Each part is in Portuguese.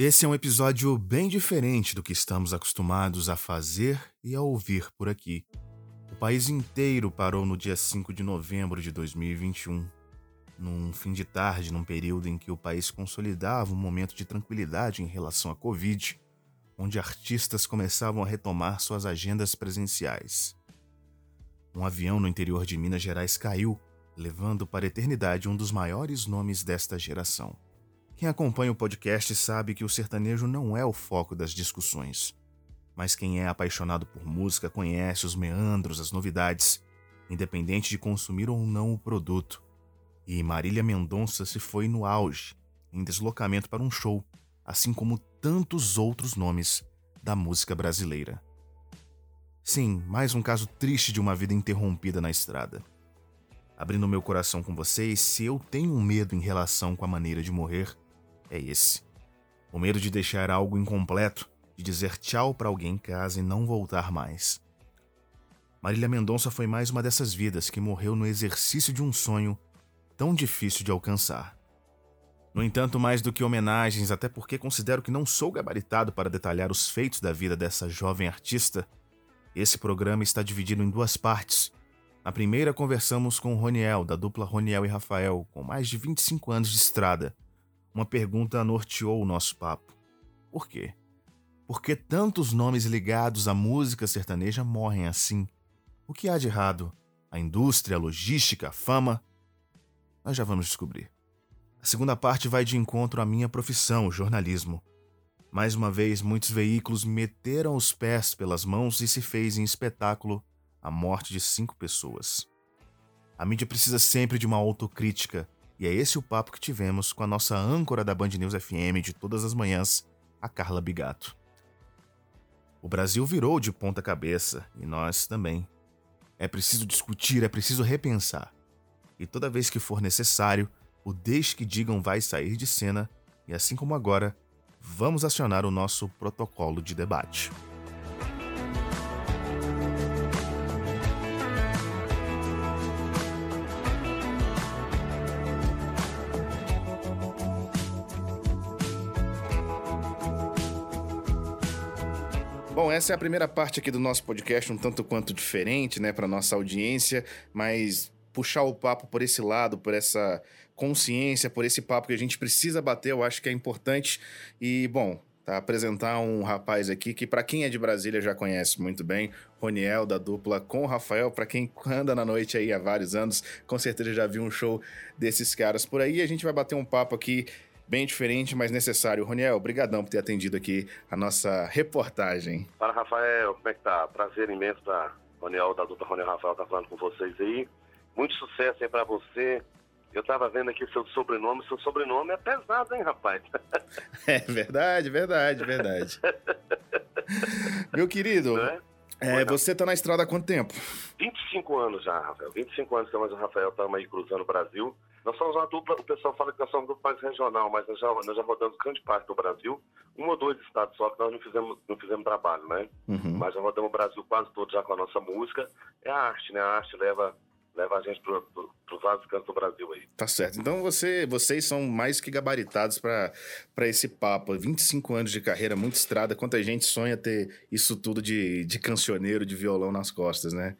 Esse é um episódio bem diferente do que estamos acostumados a fazer e a ouvir por aqui. O país inteiro parou no dia 5 de novembro de 2021, num fim de tarde, num período em que o país consolidava um momento de tranquilidade em relação à Covid, onde artistas começavam a retomar suas agendas presenciais. Um avião no interior de Minas Gerais caiu, levando para a eternidade um dos maiores nomes desta geração. Quem acompanha o podcast sabe que o sertanejo não é o foco das discussões. Mas quem é apaixonado por música conhece os meandros, as novidades, independente de consumir ou não o produto. E Marília Mendonça se foi no auge, em deslocamento para um show, assim como tantos outros nomes da música brasileira. Sim, mais um caso triste de uma vida interrompida na estrada. Abrindo meu coração com vocês, se eu tenho um medo em relação com a maneira de morrer, é esse. O medo de deixar algo incompleto, de dizer tchau para alguém em casa e não voltar mais. Marília Mendonça foi mais uma dessas vidas que morreu no exercício de um sonho tão difícil de alcançar. No entanto, mais do que homenagens, até porque considero que não sou gabaritado para detalhar os feitos da vida dessa jovem artista, esse programa está dividido em duas partes. Na primeira, conversamos com Roniel, da dupla Roniel e Rafael, com mais de 25 anos de estrada uma pergunta norteou o nosso papo. Por quê? Por que tantos nomes ligados à música sertaneja morrem assim? O que há de errado? A indústria, a logística, a fama? Nós já vamos descobrir. A segunda parte vai de encontro à minha profissão, o jornalismo. Mais uma vez, muitos veículos meteram os pés pelas mãos e se fez em espetáculo a morte de cinco pessoas. A mídia precisa sempre de uma autocrítica e é esse o papo que tivemos com a nossa âncora da Band News FM de todas as manhãs, a Carla Bigato. O Brasil virou de ponta cabeça e nós também. É preciso discutir, é preciso repensar. E toda vez que for necessário, o Deixe que Digam vai sair de cena e, assim como agora, vamos acionar o nosso protocolo de debate. Bom, essa é a primeira parte aqui do nosso podcast, um tanto quanto diferente, né, para nossa audiência, mas puxar o papo por esse lado, por essa consciência, por esse papo que a gente precisa bater, eu acho que é importante. E, bom, tá, apresentar um rapaz aqui que, para quem é de Brasília, já conhece muito bem, Roniel, da dupla com o Rafael. Para quem anda na noite aí há vários anos, com certeza já viu um show desses caras por aí. A gente vai bater um papo aqui bem diferente, mas necessário. Roniel, obrigadão por ter atendido aqui a nossa reportagem. Fala, Rafael, como é que tá? Prazer imenso da Roniel, da dupla Roniel Rafael, tá falando com vocês aí. Muito sucesso aí pra você. Eu tava vendo aqui seu sobrenome, seu sobrenome é pesado, hein, rapaz? É verdade, verdade, verdade. Meu querido, é? É, você tá na estrada há quanto tempo? 25 anos já, Rafael. 25 anos que e o Rafael estamos aí cruzando o Brasil. Nós somos uma dupla, o pessoal fala que nós somos um dupla mais regional, mas nós já, nós já rodamos grande parte do Brasil. Um ou dois estados só que nós não fizemos, não fizemos trabalho, né? Uhum. Mas já rodamos o Brasil quase todo já com a nossa música. É a arte, né? A arte leva leva a gente para os vários cantos do Brasil aí. Tá certo. Então você, vocês são mais que gabaritados para esse papo. 25 anos de carreira, muita estrada. Quanta gente sonha ter isso tudo de, de cancioneiro, de violão nas costas, né?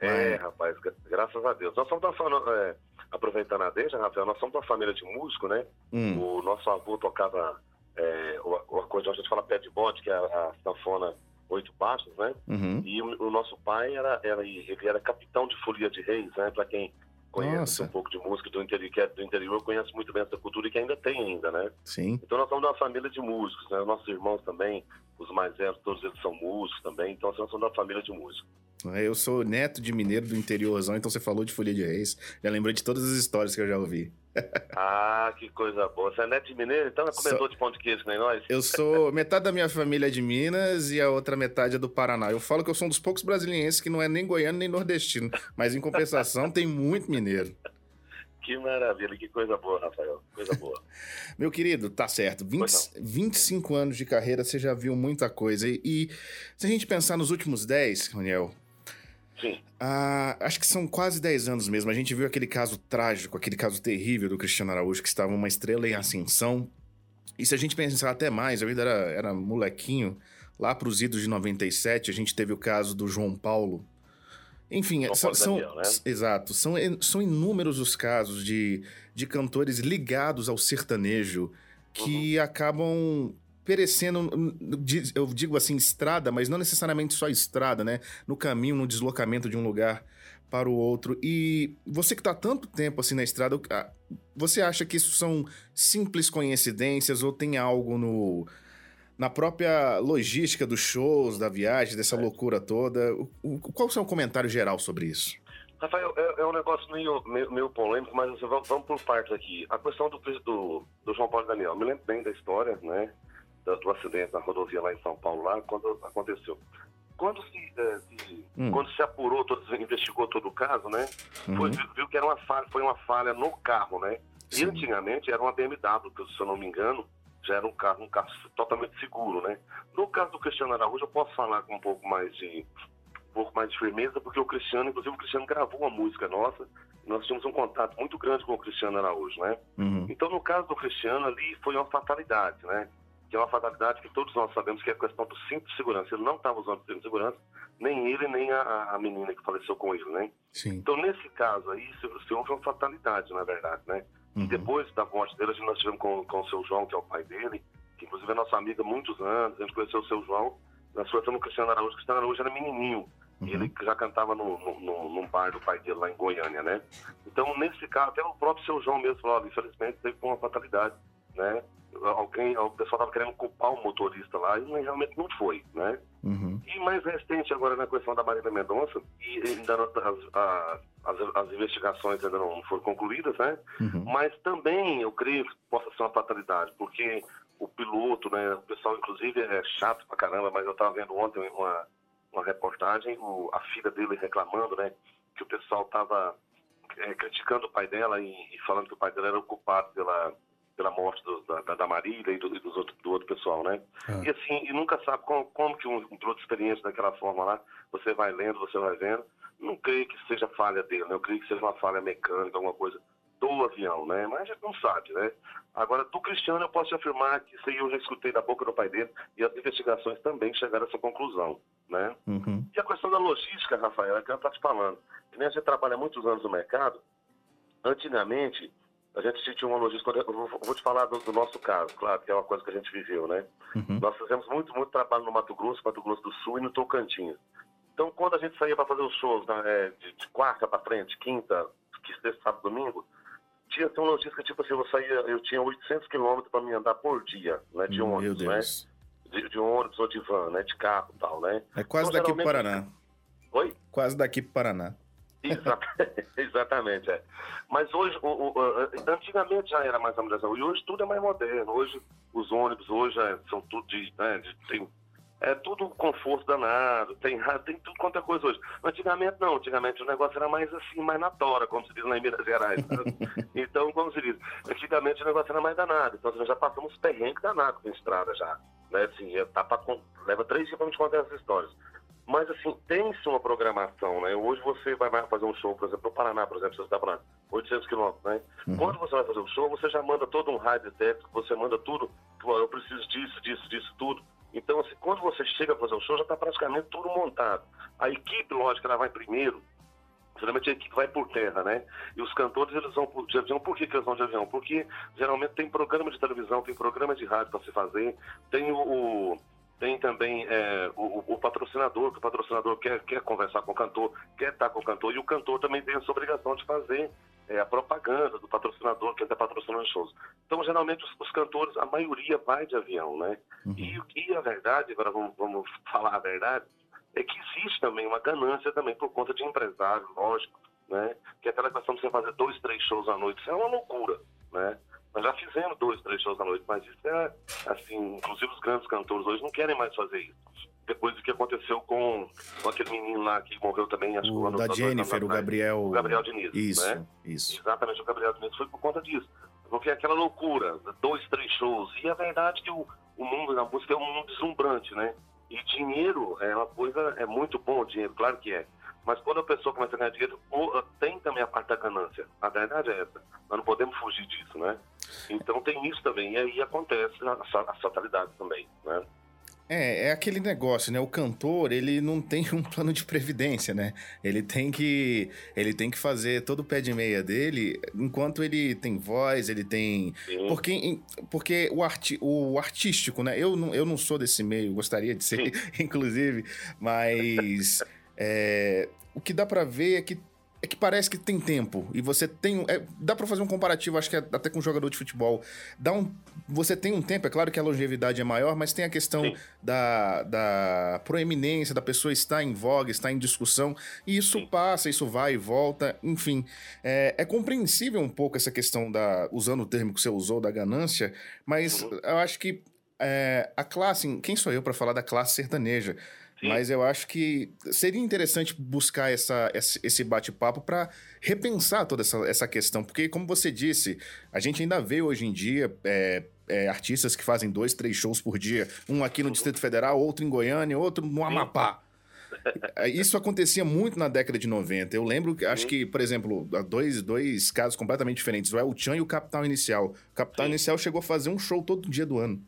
É, Mas... rapaz, graças a Deus. Nós estamos falando, é, aproveitando a deixa, Rafael, nós somos uma família de músico, né? Hum. O nosso avô tocava é, o, o acordeão, a gente fala pé de bote, que é a, a sanfona oito baixos, né? Uhum. E o, o, nosso pai era, era, ele era capitão de folia de reis, né? Para quem conhece Nossa. um pouco de música do interior, é do interior, conhece muito bem essa cultura e que ainda tem ainda, né? Sim. Então nós somos uma família de músicos, né? Nossos irmãos também, os mais velhos, todos eles são músicos também, então nós somos uma família de músicos. É, eu sou neto de mineiro do interiorzão, então você falou de Folia de Reis. Já lembrei de todas as histórias que eu já ouvi. ah, que coisa boa. Você é neto de mineiro, então é comedor sou... de pão de queijo, nem nós? Eu sou... Metade da minha família é de Minas e a outra metade é do Paraná. Eu falo que eu sou um dos poucos brasilienses que não é nem goiano nem nordestino. Mas em compensação tem muito mineiro. Que maravilha, que coisa boa, Rafael. Coisa boa. Meu querido, tá certo. 20, 25 anos de carreira, você já viu muita coisa. E, e se a gente pensar nos últimos 10, Roniel, Sim. Ah, acho que são quase 10 anos mesmo. A gente viu aquele caso trágico, aquele caso terrível do Cristiano Araújo, que estava uma estrela em ascensão E se a gente pensar até mais, eu ainda era, era molequinho, lá para os idos de 97, a gente teve o caso do João Paulo. Enfim, João são, são Daniel, né? exato, são, são inúmeros os casos de, de cantores ligados ao sertanejo que uhum. acabam perecendo, eu digo assim, estrada, mas não necessariamente só estrada, né? No caminho, no deslocamento de um lugar para o outro. E você que está tanto tempo assim na estrada, você acha que isso são simples coincidências ou tem algo no na própria logística dos shows, da viagem, dessa é. loucura toda? Qual é o seu comentário geral sobre isso? Rafael, é, é um negócio meio, meio, meio polêmico, mas assim, vamos, vamos, por partes aqui. A questão do, do, do João Paulo Daniel, me lembro bem da história, né? Do, acidente na rodovia lá em São Paulo, lá, quando aconteceu. Quando se, é, se hum. quando se apurou, todo, investigou todo o caso, né? Uhum. Foi, viu que era uma falha, foi uma falha no carro, né? Sim. E antigamente era uma BMW, que, se eu não me engano, já era um carro, um carro totalmente seguro, né? No caso do Cristiano Araújo, eu posso falar com um pouco mais de um pouco mais de firmeza, porque o Cristiano, inclusive o Cristiano gravou uma música nossa, nós tínhamos um contato muito grande com o Cristiano Araújo, né? Uhum. Então, no caso do Cristiano ali, foi uma fatalidade, né? Que é uma fatalidade que todos nós sabemos que é a questão do cinto de segurança. Ele não estava usando o cinto de segurança, nem ele, nem a, a menina que faleceu com ele, né? Sim. Então, nesse caso aí, se, se houve uma fatalidade, na verdade, né? Uhum. E depois da morte dele, a gente, nós tivemos com, com o seu João, que é o pai dele, que inclusive é nossa amiga há muitos anos, a gente conheceu o seu João, nós conhecemos o Cristiano Araújo, o Cristiano Araújo era menininho, uhum. ele já cantava no, no, no, num bar do pai dele lá em Goiânia, né? Então, nesse caso, até o próprio seu João mesmo falou, infelizmente, teve uma fatalidade, né? alguém, o pessoal estava querendo culpar o motorista lá, e realmente não foi, né? Uhum. E mais recente agora na questão da Marília Mendonça, e ainda as, as, as, investigações ainda não foram concluídas, né? Uhum. Mas também eu creio que possa ser uma fatalidade, porque o piloto, né? O pessoal inclusive é chato pra caramba, mas eu estava vendo ontem uma, uma reportagem, o, a filha dele reclamando, né? Que o pessoal estava é, criticando o pai dela e, e falando que o pai dela era o culpado pela pela morte do, da, da Marília e do, e dos outro, do outro pessoal, né? Ah. E assim, e nunca sabe como, como que um, um piloto experiente daquela forma lá, você vai lendo, você vai vendo. Não creio que seja falha dele, né? Eu creio que seja uma falha mecânica, alguma coisa do avião, né? Mas a gente não sabe, né? Agora, do Cristiano, eu posso afirmar que isso aí eu já escutei da boca do pai dele e as investigações também chegaram a essa conclusão, né? Uhum. E a questão da logística, Rafael, é que eu estou te falando. Que nem a gente trabalha muitos anos no mercado, antigamente a gente tinha uma logística. Eu vou te falar do, do, nosso caso, claro, que é uma coisa que a gente viveu, né? Uhum. Nós fizemos muito, muito trabalho no Mato Grosso, Mato Grosso do Sul e no Tocantins. Então, quando a gente saía para fazer os shows né, é, de, de, quarta para frente, quinta, sexta, sábado, domingo, tinha uma logística tipo assim, eu saía, eu tinha 800 quilômetros para me andar por dia, né? De ônibus, né? De, de, ônibus ou de van, né? De carro e tal, né? É quase então, daqui para Paraná. Oi? Quase daqui para Paraná. Exatamente, é. Mas hoje, o, o, antigamente já era mais assim, e hoje tudo é mais moderno. Hoje os ônibus hoje é, são tudo de, né, de, tem, é tudo conforto danado, tem, tem tudo quanto é coisa hoje. Antigamente não, antigamente o negócio era mais assim, mais na tora, como se diz lá em Minas Gerais. então, como se diz, antigamente o negócio era mais danado. Então nós já passamos perrengue danado com estrada já. Né? Assim, tá pra, leva três dias para gente contar essas histórias. Mas, assim, tem-se uma programação, né? Hoje você vai fazer um show, por exemplo, no Paraná, por exemplo, você está falando, 800 quilômetros, né? Uhum. Quando você vai fazer um show, você já manda todo um rádio técnico, você manda tudo, eu preciso disso, disso, disso, tudo. Então, assim, quando você chega a fazer o show, já está praticamente tudo montado. A equipe, lógico, ela vai primeiro, geralmente a equipe vai por terra, né? E os cantores, eles vão de avião. Por que, que eles vão de avião? Porque geralmente tem programa de televisão, tem programa de rádio para se fazer, tem o, o tem também é, o, o, patrocinador, que o patrocinador quer, quer conversar com o cantor, quer estar com o cantor, e o cantor também tem essa obrigação de fazer é, a propaganda do patrocinador, que está patrocinando os shows. Então, geralmente, os, os, cantores, a maioria vai de avião, né? Uhum. E, e a verdade, agora vamos, vamos falar a verdade, é que existe também uma ganância também por conta de empresário, lógico, né? Que é aquela questão de você fazer dois, três shows à noite, isso é uma loucura, né? Nós já fizemos dois, três shows à noite, mas isso é, assim, inclusive os grandes cantores hoje não querem mais fazer isso. Depois do que aconteceu com, com aquele menino lá que morreu também, acho o da Jennifer, o Gabriel... O Gabriel Diniz, Isso, né? isso. Exatamente, o Gabriel Diniz foi por conta disso. Porque é aquela loucura, dois, três shows. E a verdade é que o, o mundo da música é um mundo deslumbrante, né? E dinheiro é uma coisa, é muito bom o dinheiro, claro que é. Mas quando a pessoa começa a ganhar dinheiro, tem também a parte da ganância. A verdade é essa. Nós não podemos fugir disso, né? Então tem isso também, e aí acontece a, fatalidade também, né? É, é aquele negócio, né? O cantor, ele não tem um plano de previdência, né? Ele tem que ele tem que fazer todo o pé de meia dele enquanto ele tem voz, ele tem Sim. porque porque o, arti, o artístico, né? Eu não, eu não sou desse meio, gostaria de ser, Sim. inclusive, mas é, o que dá para ver é que é que parece que tem tempo. E você tem é, dá para fazer um comparativo acho que é até com um jogador de futebol. Dá um você tem um tempo é claro que a longevidade é maior mas tem a questão da, da proeminência da pessoa estar em voga estar em discussão. E isso Sim. passa isso vai e volta enfim. É, é, compreensível um pouco essa questão da usando o termo que você usou da ganância mas uhum. eu acho que é, a classe quem sou eu para falar da classe sertaneja Sim. Mas eu acho que seria interessante buscar essa, esse bate-papo para repensar toda essa, essa questão. Porque, como você disse, a gente ainda vê hoje em dia é, é, artistas que fazem dois, três shows por dia. Um aqui no Distrito Federal, outro em Goiânia, outro no Amapá. Isso acontecia muito na década de 90. Eu lembro, acho que, por exemplo, dois, dois casos completamente diferentes. O El Chan e o Capital Inicial. O Capital Sim. Inicial chegou a fazer um show todo dia do ano.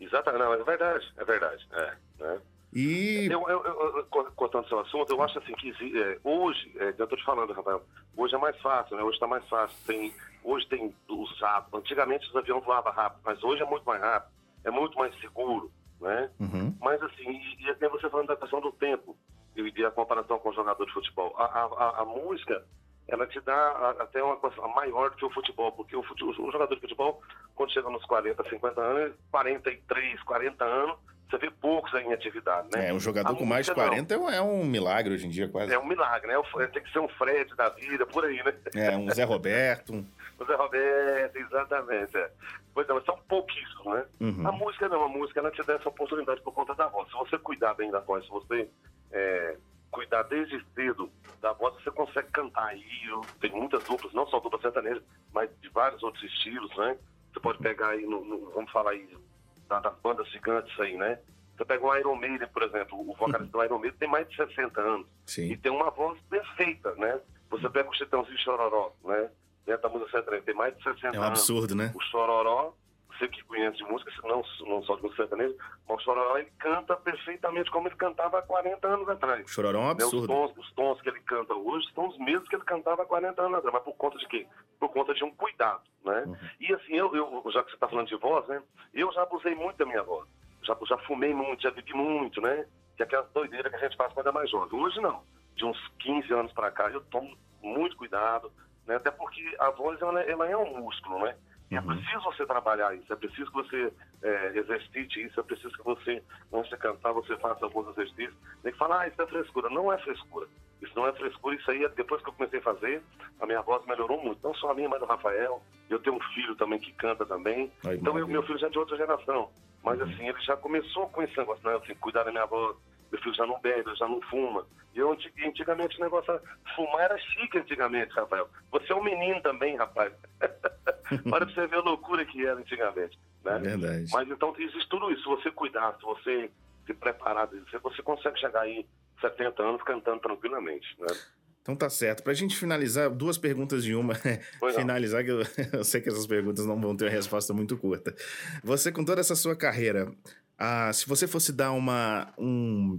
Exatamente, não, é verdade, é verdade. É, né? E... Eu, eu, eu, cortando seu assunto, eu acho assim que é, hoje, é, eu estou te falando, Rafael, hoje é mais fácil, né? Hoje está mais fácil. Tem, hoje tem os rápidos. Antigamente os aviões voavam rápido, mas hoje é muito mais rápido, é muito mais seguro, né? Uhum. Mas assim, e, e até você falando da questão do tempo e a comparação com o jogador de futebol. A, a, a música, ela te dá até uma coisa maior do que o futebol, porque o, futebol, o jogador de futebol, quando chega nos 40, 50 anos, 43, 40 anos, você vê poucos em atividade, né? É, um jogador a com mais de 40 não. é um milagre hoje em dia, quase. É um milagre, né? Tem que ser um Fred da vida, por aí, né? É, um Zé Roberto. o Zé Roberto, exatamente. É. Pois é, mas são pouquíssimos, né? Uhum. A música não, a música ela te dá essa oportunidade por conta da voz. Se você cuidar bem da voz, se você é, cuidar desde cedo da voz, você consegue cantar aí. Tem muitas duplas, não só dupla sertaneja, mas de vários outros estilos, né? Você pode pegar aí, no, no vamos falar aí, das bandas gigantes aí, né? Você pega o Iron Maiden, por exemplo, o vocalista do Iron Maiden tem mais de 60 anos. Sim. E tem uma voz perfeita, né? Você pega o Chitãozinho Chororó, né? Dentro da música sertaneja, tem mais de 60 anos. É um absurdo, anos. né? O Chororó, você que conhece música, não, não só de música sertaneja, mas o Chororó ele canta perfeitamente como ele cantava há 40 anos atrás. Chororó é um absurdo. Né? Os, tons, os tons que ele canta hoje são os mesmos que ele cantava há 40 anos atrás. Mas por conta de quê? Por conta de um cuidado, né? Uhum. E assim, eu, eu, já que você está falando de voz, né? Eu já abusei muito da minha voz. Já, já fumei muito, já bebi muito, né? Que é aquela doideira que a gente faz quando é mais jovem. Hoje não. De uns 15 anos para cá, eu tomo muito cuidado, né? Até porque a voz, ela, ela é um músculo, né? É uhum. preciso você trabalhar isso, é preciso que você é, exercite isso, é preciso que você, antes de cantar, você faça alguns exercícios. Tem que falar, ah, isso é frescura. Não é frescura. Isso não é frescura, isso aí, depois que eu comecei a fazer, a minha voz melhorou muito. Não só a minha, mas do Rafael. Eu tenho um filho também que canta também. Ai, então, eu, meu filho já é de outra geração. Mas, uhum. assim, ele já começou com esse negócio, né? Assim, cuidar da minha voz. Meu filho já não bebe, já não fuma. E eu, antigamente, o negócio, fumar era chique antigamente, Rafael. Você é um menino também, rapaz. Para você ver a loucura que era antigamente. Né? Verdade. Mas então existe tudo isso. Se você cuidar, se você se preparar, você consegue chegar aí 70 anos cantando tranquilamente. Né? Então tá certo. Pra gente finalizar, duas perguntas de uma. finalizar, que eu, eu, sei que essas perguntas não vão ter uma resposta muito curta. Você, com toda essa sua carreira, ah, se você fosse dar uma, um,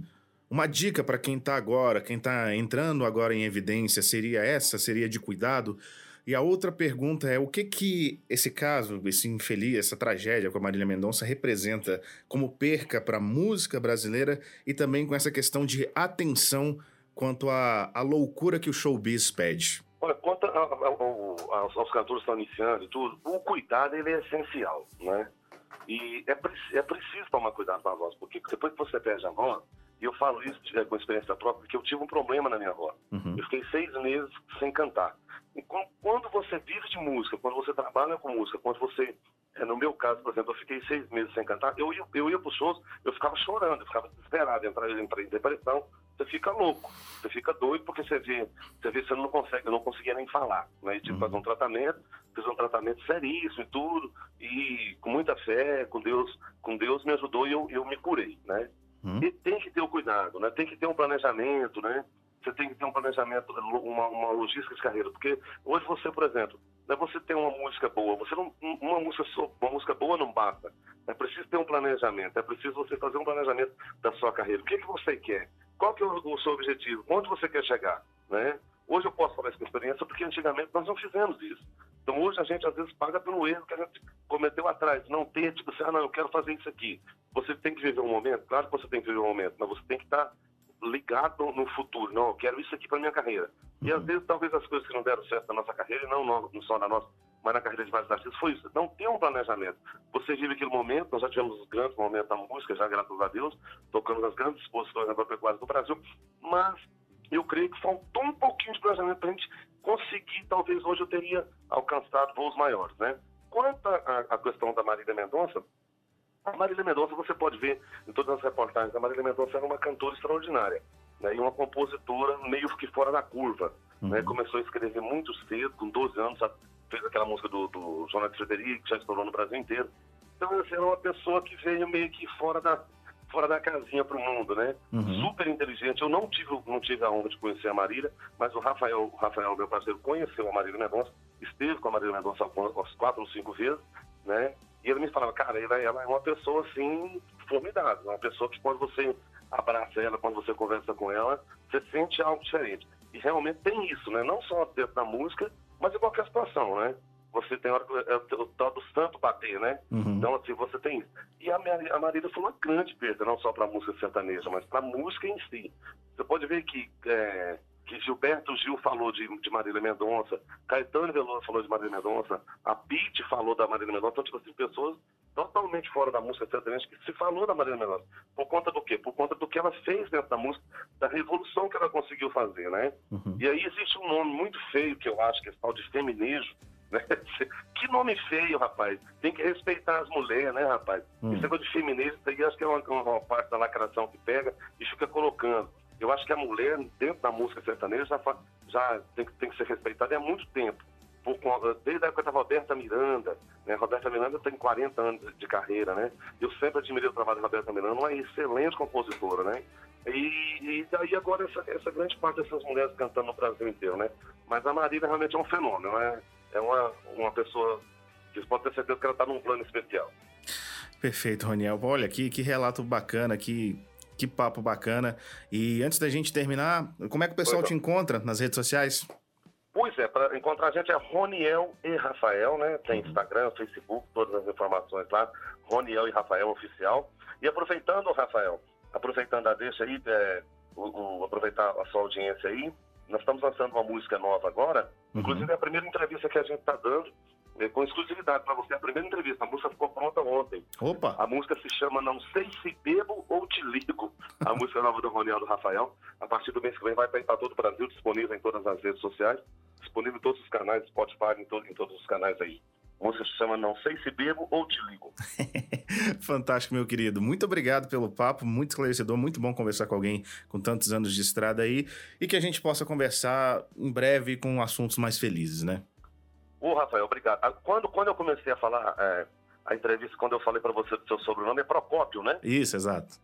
uma dica para quem tá agora, quem tá entrando agora em evidência, seria essa? Seria de cuidado? E a outra pergunta é o que que esse caso, esse infeliz, essa tragédia com a Marília Mendonça representa como perca para a música brasileira e também com essa questão de atenção quanto à, à loucura que o showbiz pede? Olha, quanto a, a, a, aos cantores que estão iniciando e tudo, o cuidado ele é essencial, né? E é, é preciso tomar cuidado com a voz, porque depois que você perde a voz, e eu falo isso com experiência própria, porque eu tive um problema na minha voz. Uhum. Eu fiquei seis meses sem cantar. E quando você vive de música, quando você trabalha com música, quando você, é, no meu caso, por exemplo, eu fiquei seis meses sem cantar, eu ia, eu ia para os shows, eu ficava chorando, eu ficava desesperado, eu entrava em depressão, você fica louco, você fica doido porque você vê, você vê, você não consegue, eu não conseguia nem falar, né? E tive uhum. fazer um tratamento, fiz um tratamento seríssimo e tudo, e com muita fé, com Deus, com Deus me ajudou e eu, eu me curei, né? Uhum. E tem que ter o cuidado, né? Tem que ter um planejamento, né? Você tem que ter um planejamento, uma, uma logística de carreira. Porque hoje você, por exemplo, não é você ter uma música boa. Você não, uma música uma música boa não basta. É preciso ter um planejamento. É preciso você fazer um planejamento da sua carreira. O que, que você quer? Qual que é o, o seu objetivo? Onde você quer chegar? Né? Hoje eu posso falar isso com experiência porque antigamente nós não fizemos isso. Então hoje a gente às vezes paga pelo erro que a gente cometeu atrás. Não ter, tipo assim, ah, não, eu quero fazer isso aqui. Você tem que viver um momento, claro que você tem que viver um momento, mas você tem que estar ligado no futuro. Não, eu quero isso aqui para minha carreira. E às uhum. vezes talvez as coisas que não deram certo na nossa carreira, e não, não só na nossa, mas na carreira de vários artistas, foi isso. Não tem um planejamento. Você vive aquele momento, nós já tivemos os grandes momentos da música, já graças a Deus, tocando nas grandes exposições agropecuárias do Brasil, mas eu creio que faltou um pouquinho de planejamento para a gente conseguir, talvez hoje eu teria alcançado voos maiores, né? Quanto à questão da Marília Mendonça, a Marília Mendonça você pode ver em todas as reportagens, a Marília Mendonça era uma cantora extraordinária, né? E uma compositora meio que fora da curva, né? uhum. né? Começou a escrever muito cedo, com 12 anos, fez aquela música do, do Jonathan Frederico, que já estourou no Brasil inteiro. Então, assim, era uma pessoa que veio meio que fora da, fora da casinha para o mundo, né? Uhum. Super inteligente. Eu não tive, não tive a honra de conhecer a Marília, mas o Rafael, o Rafael, meu parceiro, conheceu a Marília Mendonça, esteve com a Marília Mendonça umas quatro ou cinco vezes, né? E ele me falava, cara, ela, ela é uma pessoa assim formidável, uma pessoa que quando você abraça ela, quando você conversa com ela, você sente algo diferente. E realmente tem isso, né? Não só dentro da música, mas em qualquer situação, né? você tem hora que é o tal do santo bater, né? Uhum. Então, assim, você tem isso. E a, a Marília foi uma grande perda, não só para a música sertaneja, mas para a música em si. Você pode ver que, é, que Gilberto Gil falou de, de Marília Mendonça, Caetano Veloso falou de Marília Mendonça, a Pete falou da Marília Mendonça, então, tipo assim, pessoas totalmente fora da música sertaneja que se falou da Marília Mendonça. Por conta do quê? Por conta do que ela fez dentro da música, da revolução que ela conseguiu fazer, né? Uhum. E aí existe um nome muito feio que eu acho que é tal de feminejo, né? Que nome feio, rapaz. Tem que respeitar as mulheres, né, rapaz? Hum. Esse negócio de feminismo, aí acho que é uma, uma, parte da lacração que pega e fica colocando. Eu acho que a mulher, dentro da música sertaneja, já, já tem, tem que ser respeitada há muito tempo. Por, desde a época da Roberta Miranda, né? Roberta Miranda tem 40 anos de carreira, né? Eu sempre admirei o trabalho da Roberta Miranda, uma excelente compositora, né? E, e daí agora essa, essa grande parte dessas mulheres cantando no Brasil inteiro, né? Mas a Marília realmente é um fenômeno, né? é uma, uma pessoa que pode ter certeza que ela está num plano especial. Perfeito, Roniel. Olha, que, que relato bacana, que, que papo bacana. E antes da gente terminar, como é que o pessoal te encontra nas redes sociais? Pois é, para encontrar a gente é Roniel e Rafael, né? Tem. Instagram, Facebook, todas as informações lá. Roniel e Rafael Oficial. E aproveitando, Rafael, aproveitando a deixa aí, é, o, o, aproveitar a sua audiência aí, nós estamos lançando uma música nova agora. Uhum. Inclusive, é a primeira entrevista que a gente está dando, com exclusividade para você, a primeira entrevista. A música ficou pronta ontem. Opa! A música se chama Não Sei Se Bebo ou Te Ligo. A música nova do Ronaldo Rafael. A partir do mês que vem vai para todo o Brasil, disponível em todas as redes sociais, disponível em todos os canais, Spotify, em, todo, em todos os canais aí. A música se chama Não Sei Se Bebo ou Te Ligo. Fantástico, meu querido. Muito obrigado pelo papo, muito esclarecedor, muito bom conversar com alguém com tantos anos de estrada aí e que a gente possa conversar em breve com assuntos mais felizes, né? Ô, Rafael, obrigado. Ah, quando, quando eu comecei a falar é, a entrevista, quando eu falei para você do seu sobrenome, é Procópio, né? Isso, exato.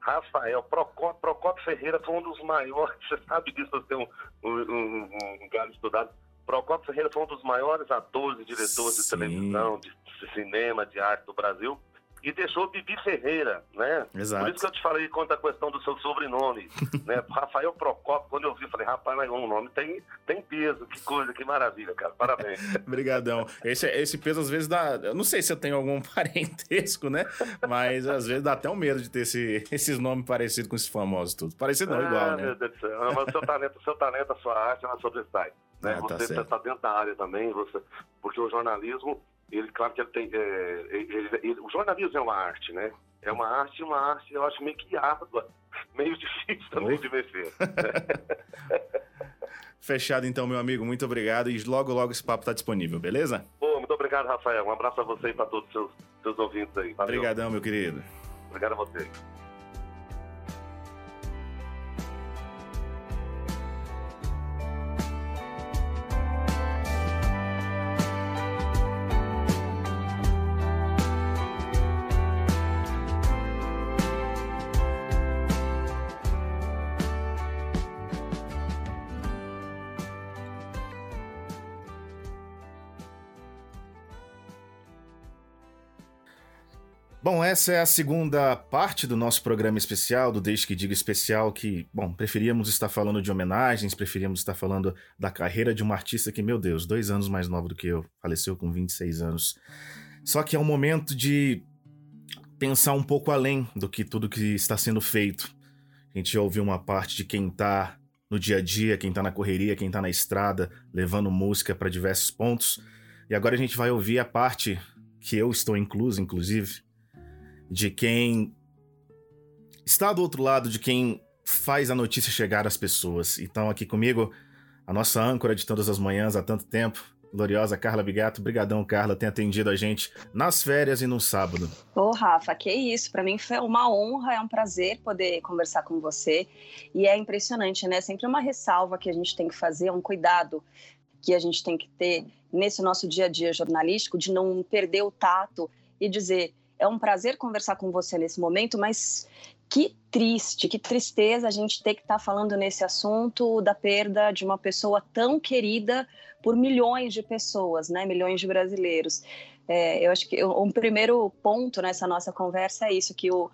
Rafael Procópio, Procópio Ferreira foi um dos maiores, você sabe disso, você tem um, um, um, galho estudado Procopio Ferreira foi um dos maiores atores e diretores Sim. de televisão, de cinema, de arte do Brasil e deixou Bibi Ferreira, né? Exato. Por isso que eu te falei quanto à questão do seu sobrenome, né? Rafael Procopio, quando eu vi, eu falei, rapaz, mas um nome tem, tem peso, que coisa, que maravilha, cara, parabéns. Obrigadão. Esse, esse peso às vezes dá, eu não sei se eu tenho algum parentesco, né? Mas às vezes dá até um medo de ter esse, esses nomes parecidos com esses famosos tudo. Parecido não, ah, igual, né? Meu Deus do céu. Mas o seu talento, seu talento, a sua arte, ela sobressai. Né? Ah, tá você está dentro da área também, você, porque o jornalismo ele, claro que ele tem. É, ele, ele, o jornalismo é uma arte, né? É uma arte, uma arte, eu acho meio que árdua, meio difícil também de vencer. Fechado então, meu amigo. Muito obrigado. E logo, logo esse papo está disponível, beleza? Pô, muito obrigado, Rafael. Um abraço a você e para todos os seus, seus ouvintes aí. Obrigadão, meu querido. Obrigado a você. Bom, essa é a segunda parte do nosso programa especial, do Desde que Diga Especial, que, bom, preferíamos estar falando de homenagens, preferíamos estar falando da carreira de uma artista que, meu Deus, dois anos mais nova do que eu, faleceu com 26 anos. Só que é um momento de pensar um pouco além do que tudo que está sendo feito. A gente ouviu uma parte de quem está no dia a dia, quem está na correria, quem está na estrada, levando música para diversos pontos. E agora a gente vai ouvir a parte que eu estou incluso, inclusive, de quem está do outro lado, de quem faz a notícia chegar às pessoas. Então, aqui comigo, a nossa âncora de todas as manhãs há tanto tempo, gloriosa Carla Bigato. Brigadão, Carla, tem atendido a gente nas férias e no sábado. Ô, Rafa, que isso. Para mim foi uma honra, é um prazer poder conversar com você. E é impressionante, né? Sempre uma ressalva que a gente tem que fazer, um cuidado que a gente tem que ter nesse nosso dia a dia jornalístico de não perder o tato e dizer é um prazer conversar com você nesse momento, mas que triste, que tristeza a gente ter que estar tá falando nesse assunto da perda de uma pessoa tão querida por milhões de pessoas, né? Milhões de brasileiros. É, eu acho que um primeiro ponto nessa nossa conversa é isso, que o,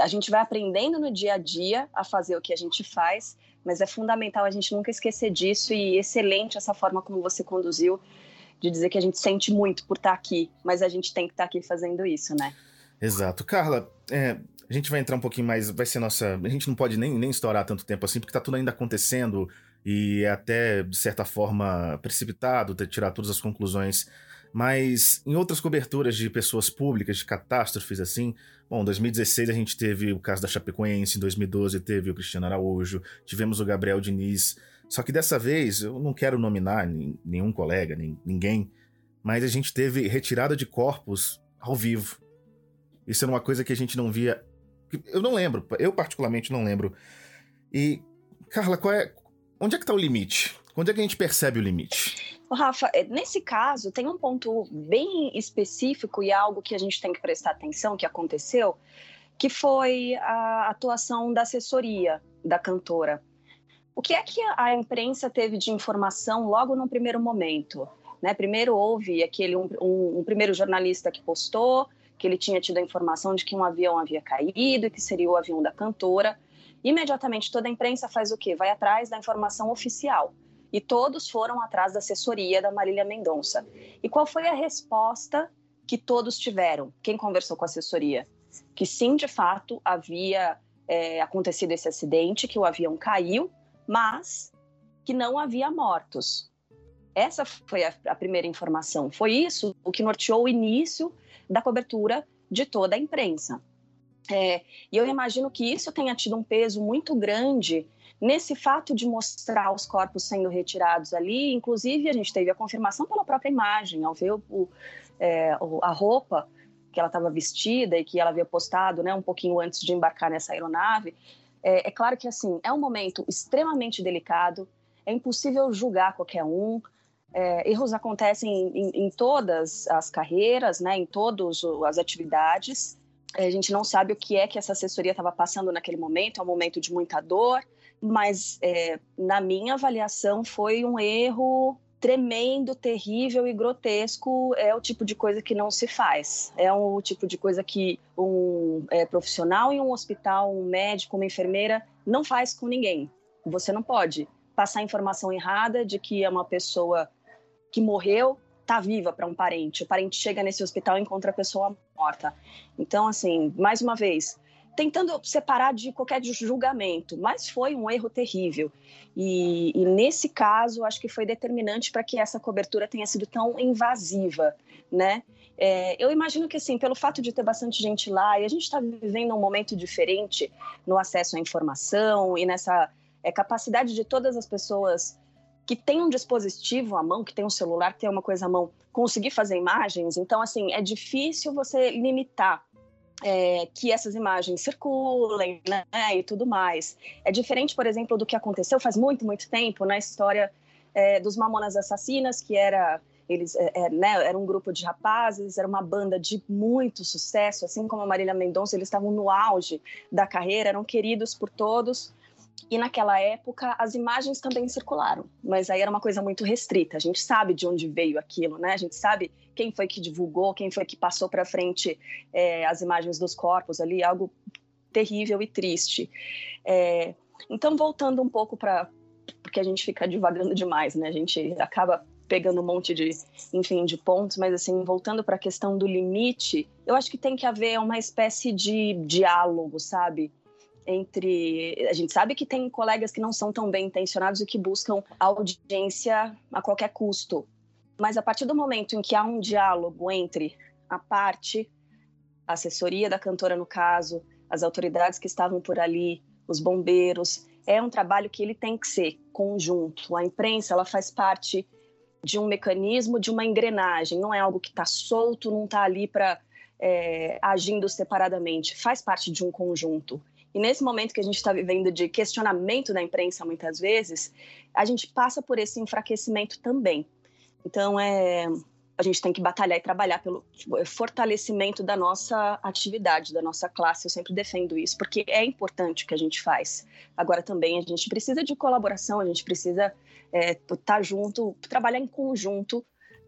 a gente vai aprendendo no dia a dia a fazer o que a gente faz, mas é fundamental a gente nunca esquecer disso e excelente essa forma como você conduziu de dizer que a gente sente muito por estar tá aqui, mas a gente tem que estar tá aqui fazendo isso, né? Exato. Carla, é, a gente vai entrar um pouquinho mais, vai ser nossa. A gente não pode nem, nem estourar tanto tempo assim, porque tá tudo ainda acontecendo e é até, de certa forma, precipitado ter tirar todas as conclusões. Mas em outras coberturas de pessoas públicas, de catástrofes assim, bom, em 2016 a gente teve o caso da Chapecoense, em 2012 teve o Cristiano Araújo, tivemos o Gabriel Diniz. Só que dessa vez, eu não quero nominar nenhum colega, nem, ninguém, mas a gente teve retirada de corpos ao vivo. Isso era uma coisa que a gente não via. Eu não lembro, eu particularmente não lembro. E, Carla, qual é. Onde é que está o limite? Onde é que a gente percebe o limite? Rafa, é, nesse caso, tem um ponto bem específico e algo que a gente tem que prestar atenção que aconteceu, que foi a atuação da assessoria da cantora. O que é que a imprensa teve de informação logo no primeiro momento? Né? Primeiro houve aquele um, um, um, primeiro jornalista que postou que ele tinha tido a informação de que um avião havia caído e que seria o avião da cantora. Imediatamente toda a imprensa faz o quê? Vai atrás da informação oficial. E todos foram atrás da assessoria da Marília Mendonça. E qual foi a resposta que todos tiveram? Quem conversou com a assessoria? Que sim, de fato, havia é, acontecido esse acidente, que o avião caiu mas que não havia mortos. Essa foi a, a primeira informação. Foi isso o que norteou o início da cobertura de toda a imprensa. É, e eu imagino que isso tenha tido um peso muito grande nesse fato de mostrar os corpos sendo retirados ali. Inclusive, a gente teve a confirmação pela própria imagem, ao ver o, é, a roupa que ela estava vestida e que ela havia postado né, um pouquinho antes de embarcar nessa aeronave. É, é claro que, assim, é um momento extremamente delicado, é impossível julgar qualquer um, é, erros acontecem em, em, todas as carreiras, né, em todas as atividades. A gente não sabe o que é que essa assessoria estava passando naquele momento, é um momento de muita dor, mas é, na minha avaliação foi um erro tremendo, terrível e grotesco é o tipo de coisa que não se faz. É o tipo de coisa que um é, profissional em um hospital, um médico, uma enfermeira não faz com ninguém. Você não pode passar informação errada de que é uma pessoa que morreu está viva para um parente. O parente chega nesse hospital e encontra a pessoa morta. Então, assim, mais uma vez, tentando separar de qualquer julgamento, mas foi um erro terrível. E, e nesse caso, acho que foi determinante para que essa cobertura tenha sido tão invasiva, né? É, eu imagino que, assim, pelo fato de ter bastante gente lá, e a gente está vivendo um momento diferente no acesso à informação e nessa é, capacidade de todas as pessoas que têm um dispositivo à mão, que tem um celular, que tem uma coisa à mão, conseguir fazer imagens. Então, assim, é difícil você limitar é, que essas imagens circulem, né, e tudo mais. É diferente, por exemplo, do que aconteceu faz muito, muito tempo na história é, dos Mamonas Assassinas, que era eles é, é, né, era um grupo de rapazes, era uma banda de muito sucesso, assim como a Marília Mendonça, eles estavam no auge da carreira, eram queridos por todos. E naquela época as imagens também circularam, mas aí era uma coisa muito restrita. A gente sabe de onde veio aquilo, né? A gente sabe quem foi que divulgou, quem foi que passou para frente é, as imagens dos corpos ali, algo terrível e triste. É, então, voltando um pouco para. Porque a gente fica divagando demais, né? A gente acaba pegando um monte de, enfim, de pontos, mas assim, voltando para a questão do limite, eu acho que tem que haver uma espécie de diálogo, sabe? Entre. A gente sabe que tem colegas que não são tão bem intencionados e que buscam audiência a qualquer custo. Mas a partir do momento em que há um diálogo entre a parte, a assessoria da cantora, no caso, as autoridades que estavam por ali, os bombeiros, é um trabalho que ele tem que ser conjunto. A imprensa, ela faz parte de um mecanismo, de uma engrenagem, não é algo que está solto, não está ali para é, agindo separadamente, faz parte de um conjunto. E nesse momento que a gente está vivendo de questionamento da imprensa, muitas vezes, a gente passa por esse enfraquecimento também. Então, é, a gente tem que batalhar e trabalhar pelo tipo, fortalecimento da nossa atividade, da nossa classe. Eu sempre defendo isso, porque é importante o que a gente faz. Agora também a gente precisa de colaboração, a gente precisa estar é, tá junto, trabalhar em conjunto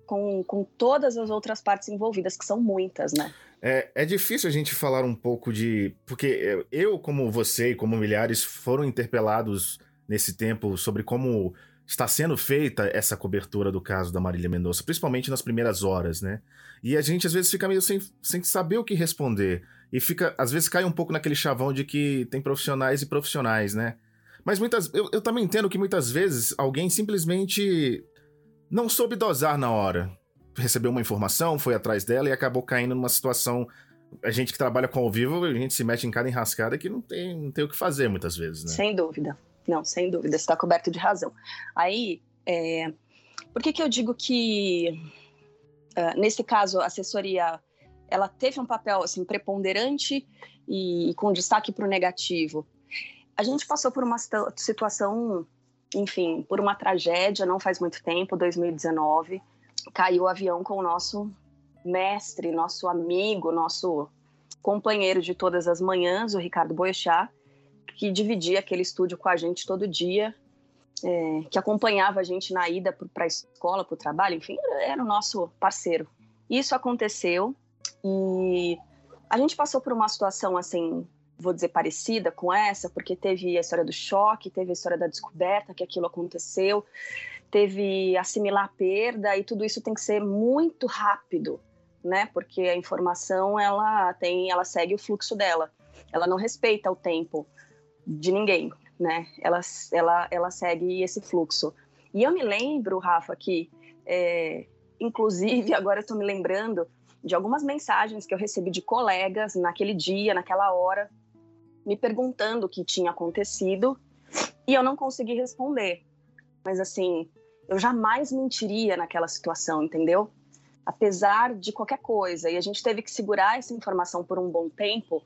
com, com todas as outras partes envolvidas, que são muitas, né? É, é difícil a gente falar um pouco de. Porque eu, como você e como milhares, foram interpelados nesse tempo sobre como está sendo feita essa cobertura do caso da Marília Mendonça, principalmente nas primeiras horas, né? E a gente às vezes fica meio sem, sem saber o que responder. E fica, às vezes cai um pouco naquele chavão de que tem profissionais e profissionais, né? Mas muitas. Eu, eu também entendo que muitas vezes alguém simplesmente não soube dosar na hora. Recebeu uma informação, foi atrás dela e acabou caindo numa situação. A gente que trabalha com ao vivo, a gente se mete em cada enrascada que não tem, não tem o que fazer muitas vezes, né? Sem dúvida. Não, sem dúvida, está coberto de razão. Aí, é, por que, que eu digo que, uh, nesse caso, a assessoria ela teve um papel assim preponderante e, e com destaque para o negativo? A gente passou por uma situação, enfim, por uma tragédia, não faz muito tempo, 2019, caiu o avião com o nosso mestre, nosso amigo, nosso companheiro de todas as manhãs, o Ricardo Boechat, que dividia aquele estúdio com a gente todo dia, é, que acompanhava a gente na ida para a escola, para o trabalho, enfim, era o nosso parceiro. Isso aconteceu e a gente passou por uma situação assim, vou dizer parecida com essa, porque teve a história do choque, teve a história da descoberta que aquilo aconteceu, teve assimilar a perda e tudo isso tem que ser muito rápido, né? Porque a informação ela tem, ela segue o fluxo dela, ela não respeita o tempo de ninguém, né? Ela, ela, ela segue esse fluxo. E eu me lembro, Rafa, que, é, inclusive, agora eu estou me lembrando de algumas mensagens que eu recebi de colegas naquele dia, naquela hora, me perguntando o que tinha acontecido e eu não consegui responder. Mas, assim, eu jamais mentiria naquela situação, entendeu? Apesar de qualquer coisa. E a gente teve que segurar essa informação por um bom tempo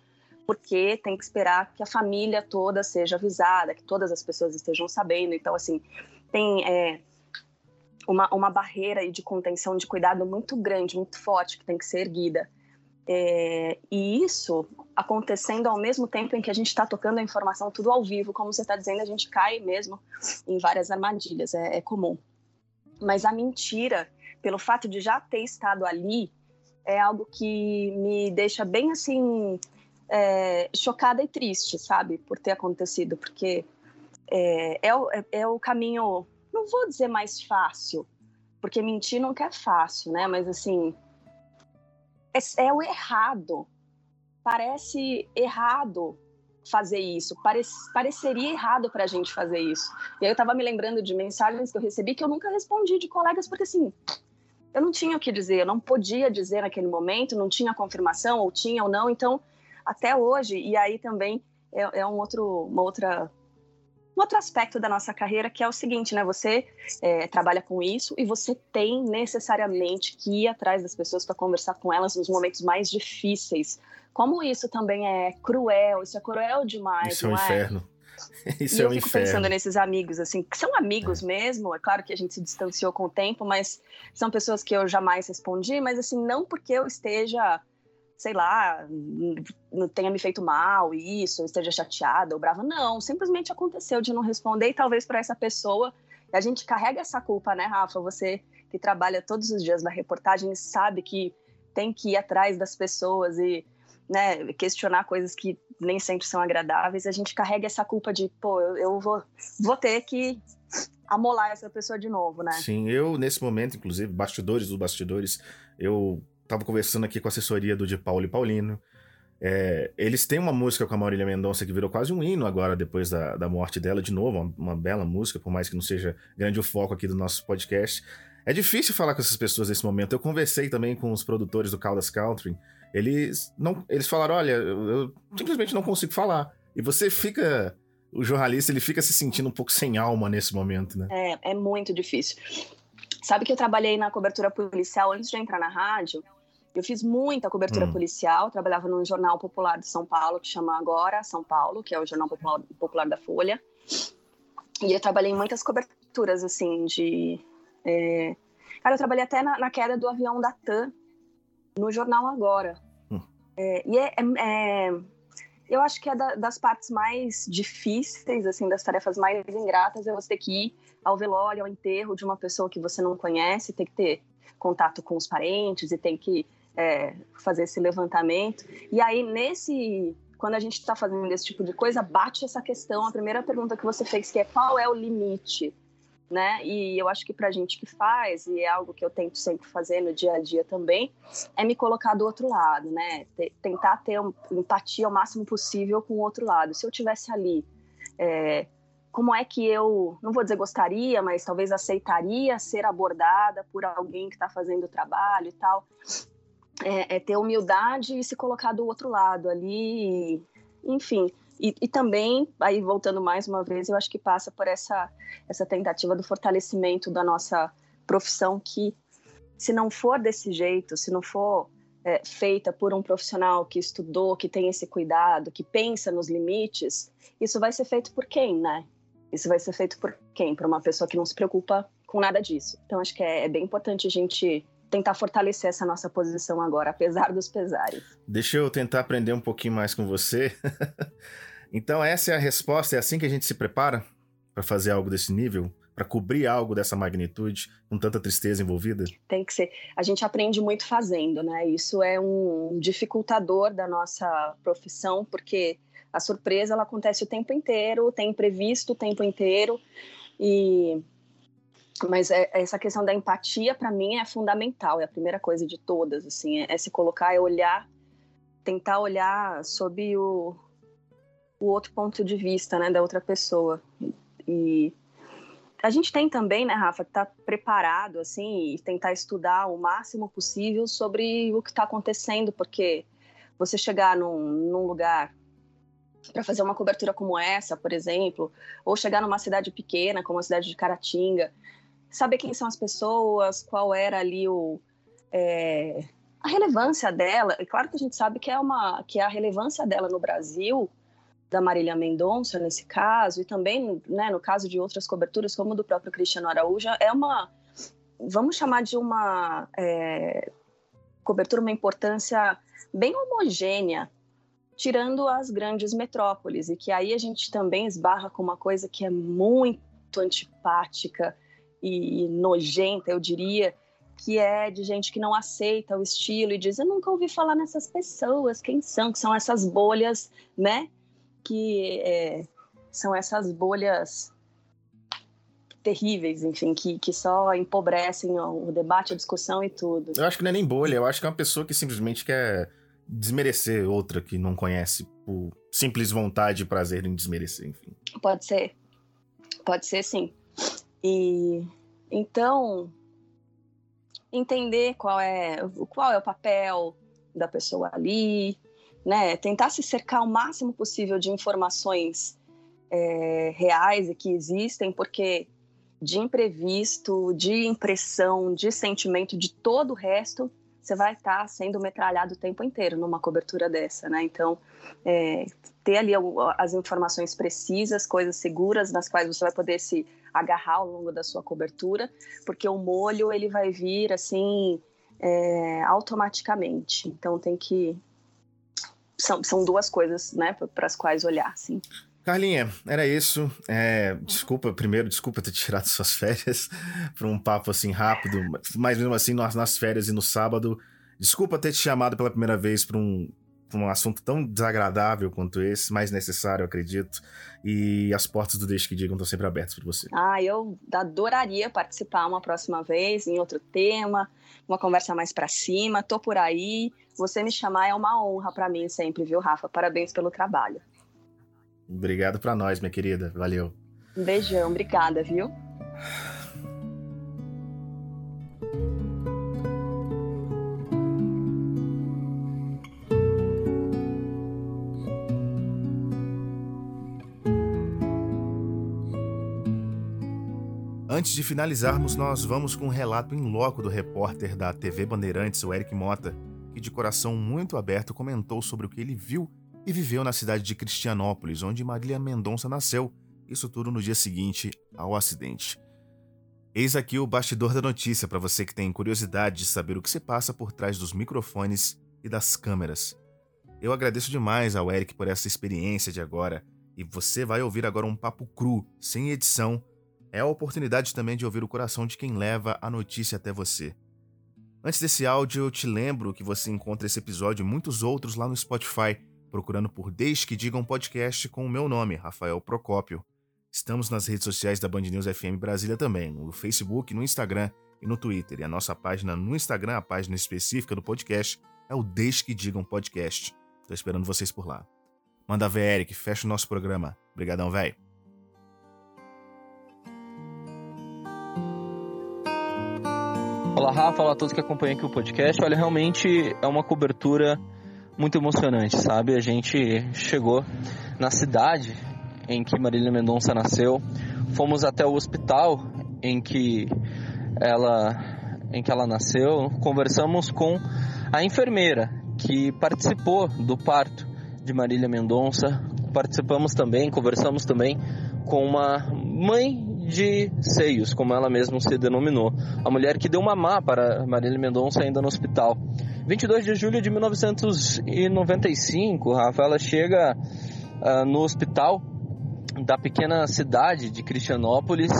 porque tem que esperar que a família toda seja avisada, que todas as pessoas estejam sabendo. Então, assim, tem é, uma, uma barreira de contenção, de cuidado muito grande, muito forte, que tem que ser erguida. É, e isso acontecendo ao mesmo tempo em que a gente está tocando a informação tudo ao vivo, como você está dizendo, a gente cai mesmo em várias armadilhas, é, é comum. Mas a mentira, pelo fato de já ter estado ali, é algo que me deixa bem assim é, chocada e triste, sabe, por ter acontecido, porque é, é, o, é, é o caminho, não vou dizer mais fácil, porque mentir nunca é fácil, né? Mas assim, é, é o errado. Parece errado fazer isso. pareceria errado para a gente fazer isso. E aí eu estava me lembrando de mensagens que eu recebi que eu nunca respondi de colegas, porque assim, eu não tinha o que dizer, eu não podia dizer naquele momento, não tinha confirmação, ou tinha ou não. Então, até hoje. E aí também é, é um outro, uma outra um outro aspecto da nossa carreira que é o seguinte, né? Você é, trabalha com isso e você tem necessariamente que ir atrás das pessoas para conversar com elas nos momentos mais difíceis. Como isso também é cruel, isso é cruel demais. Isso é um é? inferno. Isso e é eu um fico inferno. pensando nesses amigos, assim, que são amigos é. mesmo. É claro que a gente se distanciou com o tempo, mas são pessoas que eu jamais respondi, mas assim, não porque eu esteja sei lá, não tenha me feito mal, isso, esteja chateada ou brava. Não, simplesmente aconteceu de não responder e talvez para essa pessoa. A gente carrega essa culpa, né, Rafa? Você que trabalha todos os dias na reportagem sabe que tem que ir atrás das pessoas e né, questionar coisas que nem sempre são agradáveis. A gente carrega essa culpa de, pô, eu, eu vou, vou ter que amolar essa pessoa de novo, né? Sim, eu nesse momento, inclusive, bastidores dos bastidores, eu tava conversando aqui com a assessoria do de Paulo e Paulino. É, eles têm uma música com a Maurília Mendonça que virou quase um hino agora, depois da, da morte dela, de novo, uma, uma, bela música, por mais que não seja grande o foco aqui do nosso podcast. É difícil falar com essas pessoas nesse momento. Eu conversei também com os produtores do Caldas Country. Eles não, eles falaram: olha, eu, eu simplesmente não consigo falar. E você fica. O jornalista ele fica se sentindo um pouco sem alma nesse momento, né? É, é muito difícil. Sabe que eu trabalhei na cobertura policial antes de entrar na rádio? Eu fiz muita cobertura hum. policial, trabalhava num jornal popular de São Paulo, que chama Agora São Paulo, que é o jornal popular, popular da Folha. E eu trabalhei em muitas coberturas, assim, de... É... Cara, eu trabalhei até na, na, queda do avião da TAM, no jornal Agora. Hum. É, e é, é, é eu acho que é da, das partes mais difíceis, assim, das tarefas mais ingratas, é você ter que ir ao velório, ao enterro de uma pessoa que você não conhece, ter que ter contato com os parentes e tem que é, fazer esse levantamento. E aí, nesse. Quando a gente está fazendo esse tipo de coisa, bate essa questão. A primeira pergunta que você fez, que é qual é o limite? Né? E eu acho que para a gente que faz, e é algo que eu tento sempre fazer no dia a dia também, é me colocar do outro lado, né? tentar ter empatia ao máximo possível com o outro lado. Se eu tivesse ali, é, como é que eu, não vou dizer gostaria, mas talvez aceitaria ser abordada por alguém que está fazendo o trabalho e tal é, é, ter humildade e se colocar do outro lado ali, enfim. E, e, também, aí voltando mais uma vez, eu acho que passa por essa, essa tentativa do fortalecimento da nossa profissão, que se não for desse jeito, se não for é, feita por um profissional que estudou, que tem esse cuidado, que pensa nos limites, isso vai ser feito por quem, né? Isso vai ser feito por quem? Por uma pessoa que não se preocupa com nada disso. Então, acho que é, é bem importante a gente tentar fortalecer essa nossa posição agora, apesar dos pesares. Deixa eu tentar aprender um pouquinho mais com você. então, essa é a resposta? É assim que a gente se prepara para fazer algo desse nível? Para cobrir algo dessa magnitude, com tanta tristeza envolvida? Tem que ser. A gente aprende muito fazendo, né? Isso é um dificultador da nossa profissão, porque a surpresa ela acontece o tempo inteiro, tem imprevisto o tempo inteiro. E mas é, essa questão da empatia para mim é fundamental é a primeira coisa de todas assim é, é, se colocar é olhar tentar olhar sob o, o outro ponto de vista né da outra pessoa. E a gente tem também né Rafa que tá preparado assim e tentar estudar o máximo possível sobre o que está acontecendo porque você chegar num, num lugar para fazer uma cobertura como essa, por exemplo, ou chegar numa cidade pequena, como a cidade de Caratinga, saber quem são as pessoas, qual era ali o, é, a relevância dela. É claro que a gente sabe que é, uma, que é a relevância dela no Brasil, da Marília Mendonça nesse caso, e também né, no caso de outras coberturas, como do próprio Cristiano Araújo, é uma, vamos chamar de uma é, cobertura, uma importância bem homogênea, tirando as grandes metrópoles, e que aí a gente também esbarra com uma coisa que é muito antipática e nojenta, eu diria, que é de gente que não aceita o estilo e diz: Eu nunca ouvi falar nessas pessoas, quem são? Que são essas bolhas, né? Que é, são essas bolhas terríveis, enfim, que, que só empobrecem o debate, a discussão e tudo. Eu acho que não é nem bolha, eu acho que é uma pessoa que simplesmente quer desmerecer outra que não conhece por simples vontade e prazer em desmerecer, enfim. Pode ser. Pode ser, sim. E então entender qual é qual é o papel da pessoa ali, né? Tentar se cercar o máximo possível de informações é, reais e que existem, porque de imprevisto, de impressão, de sentimento, de todo o resto, você vai estar sendo metralhado o tempo inteiro numa cobertura dessa, né? Então, é, ter ali as informações precisas, coisas seguras nas quais você vai poder se agarrar ao longo da sua cobertura, porque o molho ele vai vir assim é, automaticamente. Então tem que são, são duas coisas, né, para as quais olhar, sim. Carlinha, era isso. É, desculpa, primeiro, desculpa ter tirado suas férias para um papo assim rápido, mas mesmo assim, nas, nas férias e no sábado. Desculpa ter te chamado pela primeira vez para um, um assunto tão desagradável quanto esse, mais necessário, acredito. E as portas do Deixe que Digam estão sempre abertas para você. Ah, eu adoraria participar uma próxima vez, em outro tema, uma conversa mais para cima. Tô por aí. Você me chamar é uma honra para mim sempre, viu, Rafa? Parabéns pelo trabalho. Obrigado para nós, minha querida. Valeu. Um beijão, obrigada, viu? Antes de finalizarmos, nós vamos com um relato em loco do repórter da TV Bandeirantes, o Eric Mota, que de coração muito aberto comentou sobre o que ele viu e viveu na cidade de Cristianópolis, onde Marília Mendonça nasceu, isso tudo no dia seguinte ao acidente. Eis aqui o bastidor da notícia para você que tem curiosidade de saber o que se passa por trás dos microfones e das câmeras. Eu agradeço demais ao Eric por essa experiência de agora, e você vai ouvir agora um papo cru, sem edição. É a oportunidade também de ouvir o coração de quem leva a notícia até você. Antes desse áudio, eu te lembro que você encontra esse episódio e muitos outros lá no Spotify procurando por Desde que Digam Podcast com o meu nome, Rafael Procópio. Estamos nas redes sociais da Band News FM Brasília também, no Facebook, no Instagram e no Twitter. E a nossa página no Instagram, a página específica do podcast, é o Desde que Digam Podcast. Estou esperando vocês por lá. Manda ver, Eric, fecha o nosso programa. Obrigadão, velho. Olá, Rafa, olá a todos que acompanham aqui o podcast. Olha, realmente é uma cobertura muito emocionante, sabe? A gente chegou na cidade em que Marília Mendonça nasceu, fomos até o hospital em que ela em que ela nasceu, conversamos com a enfermeira que participou do parto de Marília Mendonça, participamos também, conversamos também com uma mãe de seios, como ela mesma se denominou, a mulher que deu mamá para Marília Mendonça ainda no hospital. 22 de julho de 1995, Rafaela chega uh, no hospital da pequena cidade de Cristianópolis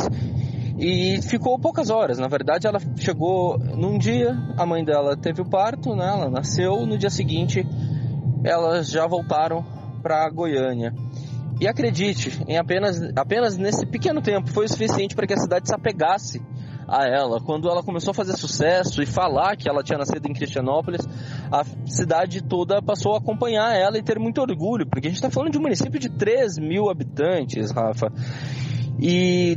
e ficou poucas horas. Na verdade, ela chegou num dia, a mãe dela teve o parto, né? ela nasceu, no dia seguinte elas já voltaram para Goiânia. E acredite, em apenas, apenas nesse pequeno tempo foi o suficiente para que a cidade se apegasse a ela. Quando ela começou a fazer sucesso e falar que ela tinha nascido em Cristianópolis, a cidade toda passou a acompanhar ela e ter muito orgulho, porque a gente está falando de um município de 3 mil habitantes, Rafa. E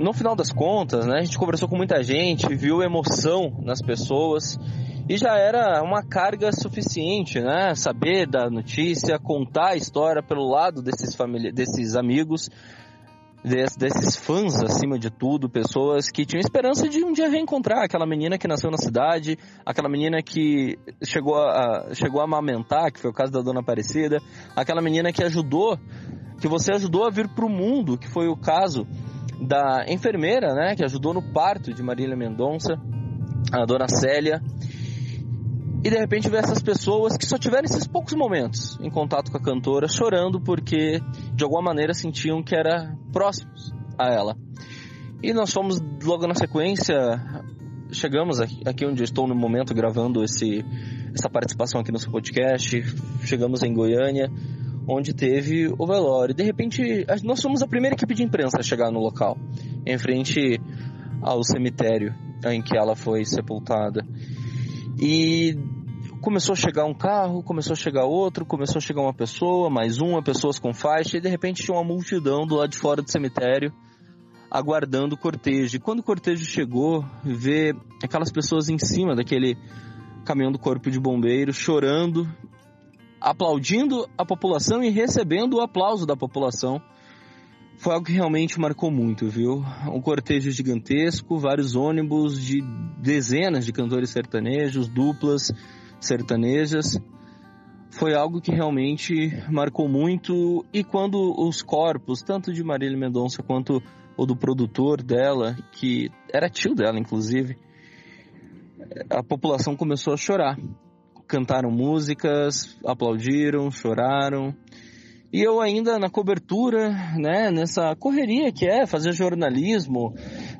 no final das contas, né, a gente conversou com muita gente, viu emoção nas pessoas e já era uma carga suficiente, né? Saber da notícia, contar a história pelo lado desses, família, desses amigos desses fãs, acima de tudo, pessoas que tinham esperança de um dia reencontrar aquela menina que nasceu na cidade, aquela menina que chegou a, chegou a amamentar, que foi o caso da Dona Aparecida, aquela menina que ajudou, que você ajudou a vir para o mundo, que foi o caso da enfermeira, né, que ajudou no parto de Marília Mendonça, a Dona Célia, e de repente ver essas pessoas que só tiveram esses poucos momentos em contato com a cantora chorando porque de alguma maneira sentiam que era próximos a ela. E nós fomos logo na sequência, chegamos aqui onde estou no momento gravando esse, essa participação aqui no seu podcast, chegamos em Goiânia, onde teve o velório. De repente, nós fomos a primeira equipe de imprensa a chegar no local, em frente ao cemitério em que ela foi sepultada. E começou a chegar um carro, começou a chegar outro, começou a chegar uma pessoa, mais uma, pessoas com faixa, e de repente tinha uma multidão do lado de fora do cemitério aguardando o cortejo. E quando o cortejo chegou, vê aquelas pessoas em cima daquele caminhão do corpo de bombeiros chorando, aplaudindo a população e recebendo o aplauso da população. Foi algo que realmente marcou muito, viu? Um cortejo gigantesco, vários ônibus de dezenas de cantores sertanejos, duplas, sertanejas. Foi algo que realmente marcou muito e quando os corpos, tanto de Marília Mendonça quanto o do produtor dela, que era tio dela inclusive, a população começou a chorar. Cantaram músicas, aplaudiram, choraram. E eu ainda na cobertura, né, nessa correria que é fazer jornalismo,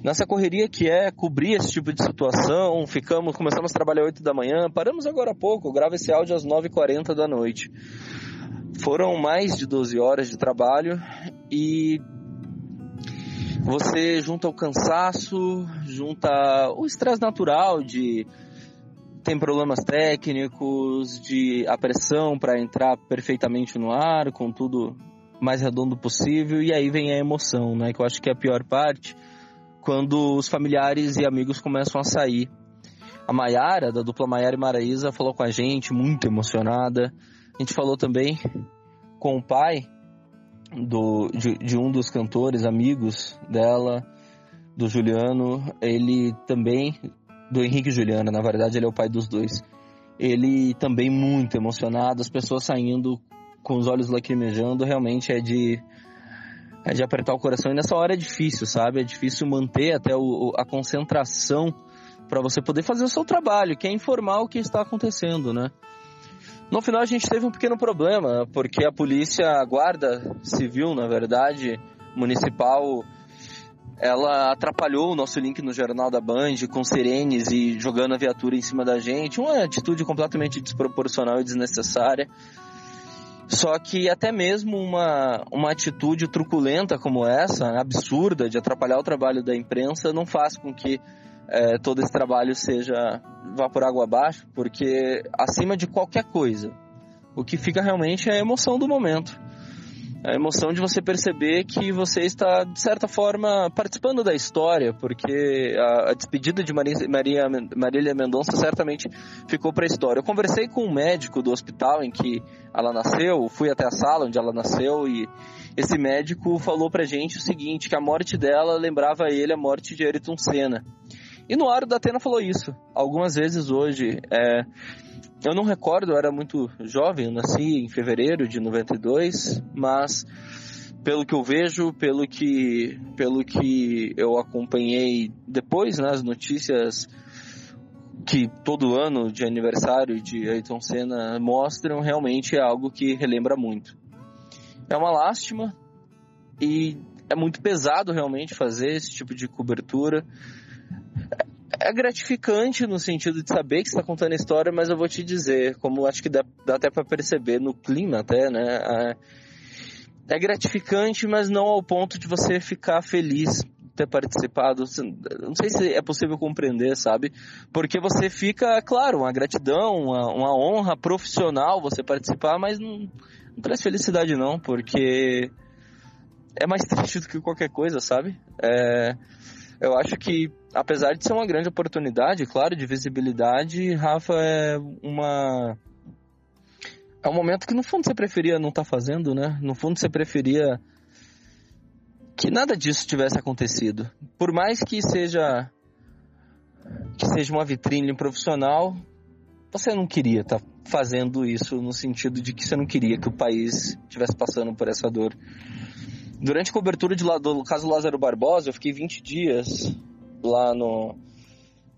nessa correria que é cobrir esse tipo de situação, ficamos, começamos a trabalhar 8 da manhã, paramos agora há pouco, gravo esse áudio às 9h40 da noite. Foram mais de 12 horas de trabalho e você junta o cansaço, junta o estresse natural de tem problemas técnicos, de a pressão para entrar perfeitamente no ar, com tudo mais redondo possível, e aí vem a emoção, né? Que eu acho que é a pior parte, quando os familiares e amigos começam a sair. A Maiara, da dupla Maiara e Maraísa, falou com a gente, muito emocionada. A gente falou também com o pai do, de, de um dos cantores, amigos dela, do Juliano. Ele também do Henrique Juliana, na verdade ele é o pai dos dois. Ele também muito emocionado, as pessoas saindo com os olhos lacrimejando, realmente é de é de apertar o coração. E nessa hora é difícil, sabe? É difícil manter até o, a concentração para você poder fazer o seu trabalho, que é informar o que está acontecendo, né? No final a gente teve um pequeno problema, porque a polícia, a guarda civil, na verdade, municipal, ela atrapalhou o nosso link no Jornal da Band com sirenes e jogando a viatura em cima da gente. Uma atitude completamente desproporcional e desnecessária. Só que até mesmo uma, uma atitude truculenta como essa, absurda, de atrapalhar o trabalho da imprensa, não faz com que é, todo esse trabalho seja vá por água abaixo, porque acima de qualquer coisa, o que fica realmente é a emoção do momento a emoção de você perceber que você está, de certa forma, participando da história, porque a, a despedida de Maria, Maria, Marília Mendonça certamente ficou para a história. Eu conversei com um médico do hospital em que ela nasceu, fui até a sala onde ela nasceu e esse médico falou pra gente o seguinte, que a morte dela lembrava a ele a morte de Ayrton Senna. E no Aro da Atena falou isso. Algumas vezes hoje, é, eu não recordo, eu era muito jovem, eu nasci em fevereiro de 92, mas pelo que eu vejo, pelo que, pelo que eu acompanhei depois nas né, notícias que todo ano de aniversário de Ayrton Senna mostram, realmente é algo que relembra muito. É uma lástima e é muito pesado realmente fazer esse tipo de cobertura é gratificante no sentido de saber que está contando a história, mas eu vou te dizer, como acho que dá, dá até para perceber no clima até, né? É, é gratificante, mas não ao ponto de você ficar feliz ter participado. Não sei se é possível compreender, sabe? Porque você fica, claro, uma gratidão, uma, uma honra profissional você participar, mas não, não traz felicidade não, porque é mais triste do que qualquer coisa, sabe? É, eu acho que, apesar de ser uma grande oportunidade, claro, de visibilidade, Rafa é uma. É um momento que no fundo você preferia não estar tá fazendo, né? No fundo você preferia que nada disso tivesse acontecido. Por mais que seja que seja uma vitrine profissional, você não queria estar tá fazendo isso no sentido de que você não queria que o país estivesse passando por essa dor. Durante a cobertura de, do caso Lázaro Barbosa, eu fiquei 20 dias lá no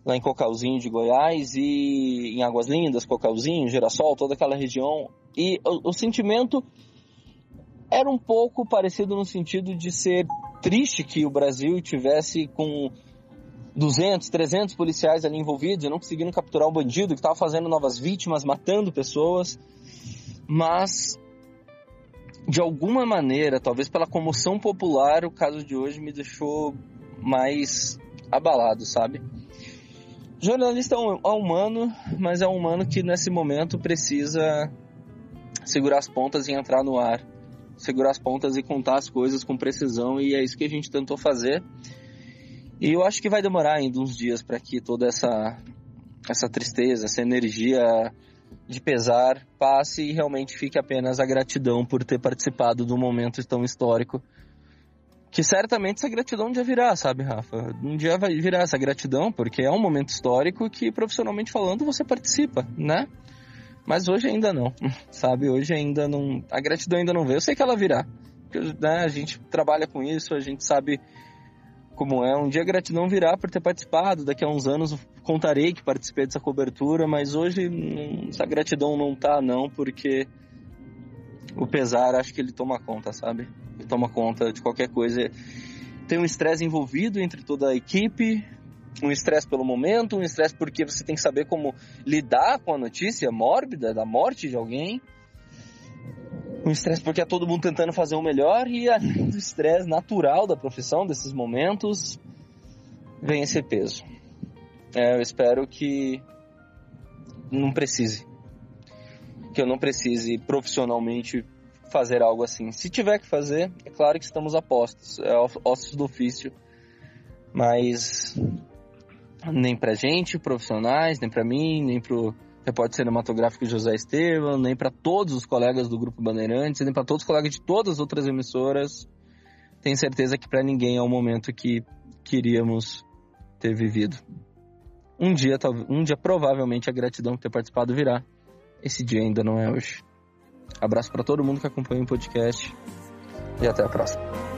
lá em Cocalzinho de Goiás e em Águas Lindas, Cocalzinho, Girassol, toda aquela região. E o, o sentimento era um pouco parecido no sentido de ser triste que o Brasil tivesse com 200, 300 policiais ali envolvidos e não conseguindo capturar um bandido que estava fazendo novas vítimas, matando pessoas. Mas de alguma maneira, talvez pela comoção popular, o caso de hoje me deixou mais abalado, sabe? Jornalista é um, é humano, mas é um humano que nesse momento precisa segurar as pontas e entrar no ar. Segurar as pontas e contar as coisas com precisão, e é isso que a gente tentou fazer. E eu acho que vai demorar ainda uns dias para que toda essa, essa tristeza, essa energia de pesar passe e realmente fique apenas a gratidão por ter participado do momento tão histórico. Que certamente essa gratidão um dia virá, sabe, Rafa? Um dia vai virar essa gratidão, porque é um momento histórico que, profissionalmente falando, você participa, né? Mas hoje ainda não, sabe? Hoje ainda não. A gratidão ainda não veio. Eu sei que ela virá. Porque, né, a gente trabalha com isso, a gente sabe como é. Um dia a gratidão virá por ter participado, daqui a uns anos contarei que participei dessa cobertura, mas hoje essa gratidão não tá não, porque o pesar acho que ele toma conta, sabe? Ele toma conta de qualquer coisa. Tem um estresse envolvido entre toda a equipe, um estresse pelo momento, um estresse porque você tem que saber como lidar com a notícia mórbida da morte de alguém. Um estresse porque é todo mundo tentando fazer o melhor e além do estresse natural da profissão, desses momentos, vem esse peso. É, eu espero que não precise. Que eu não precise profissionalmente fazer algo assim. Se tiver que fazer, é claro que estamos a postos, é ossos do ofício. Mas nem pra gente, profissionais, nem pra mim, nem pro repórter cinematográfico José Estevam, nem para todos os colegas do Grupo Bandeirantes, nem para todos os colegas de todas as outras emissoras. Tenho certeza que para ninguém é o momento que queríamos ter vivido. Um dia, um dia provavelmente a gratidão por ter participado virá. Esse dia ainda não é hoje. Abraço para todo mundo que acompanha o podcast e até a próxima.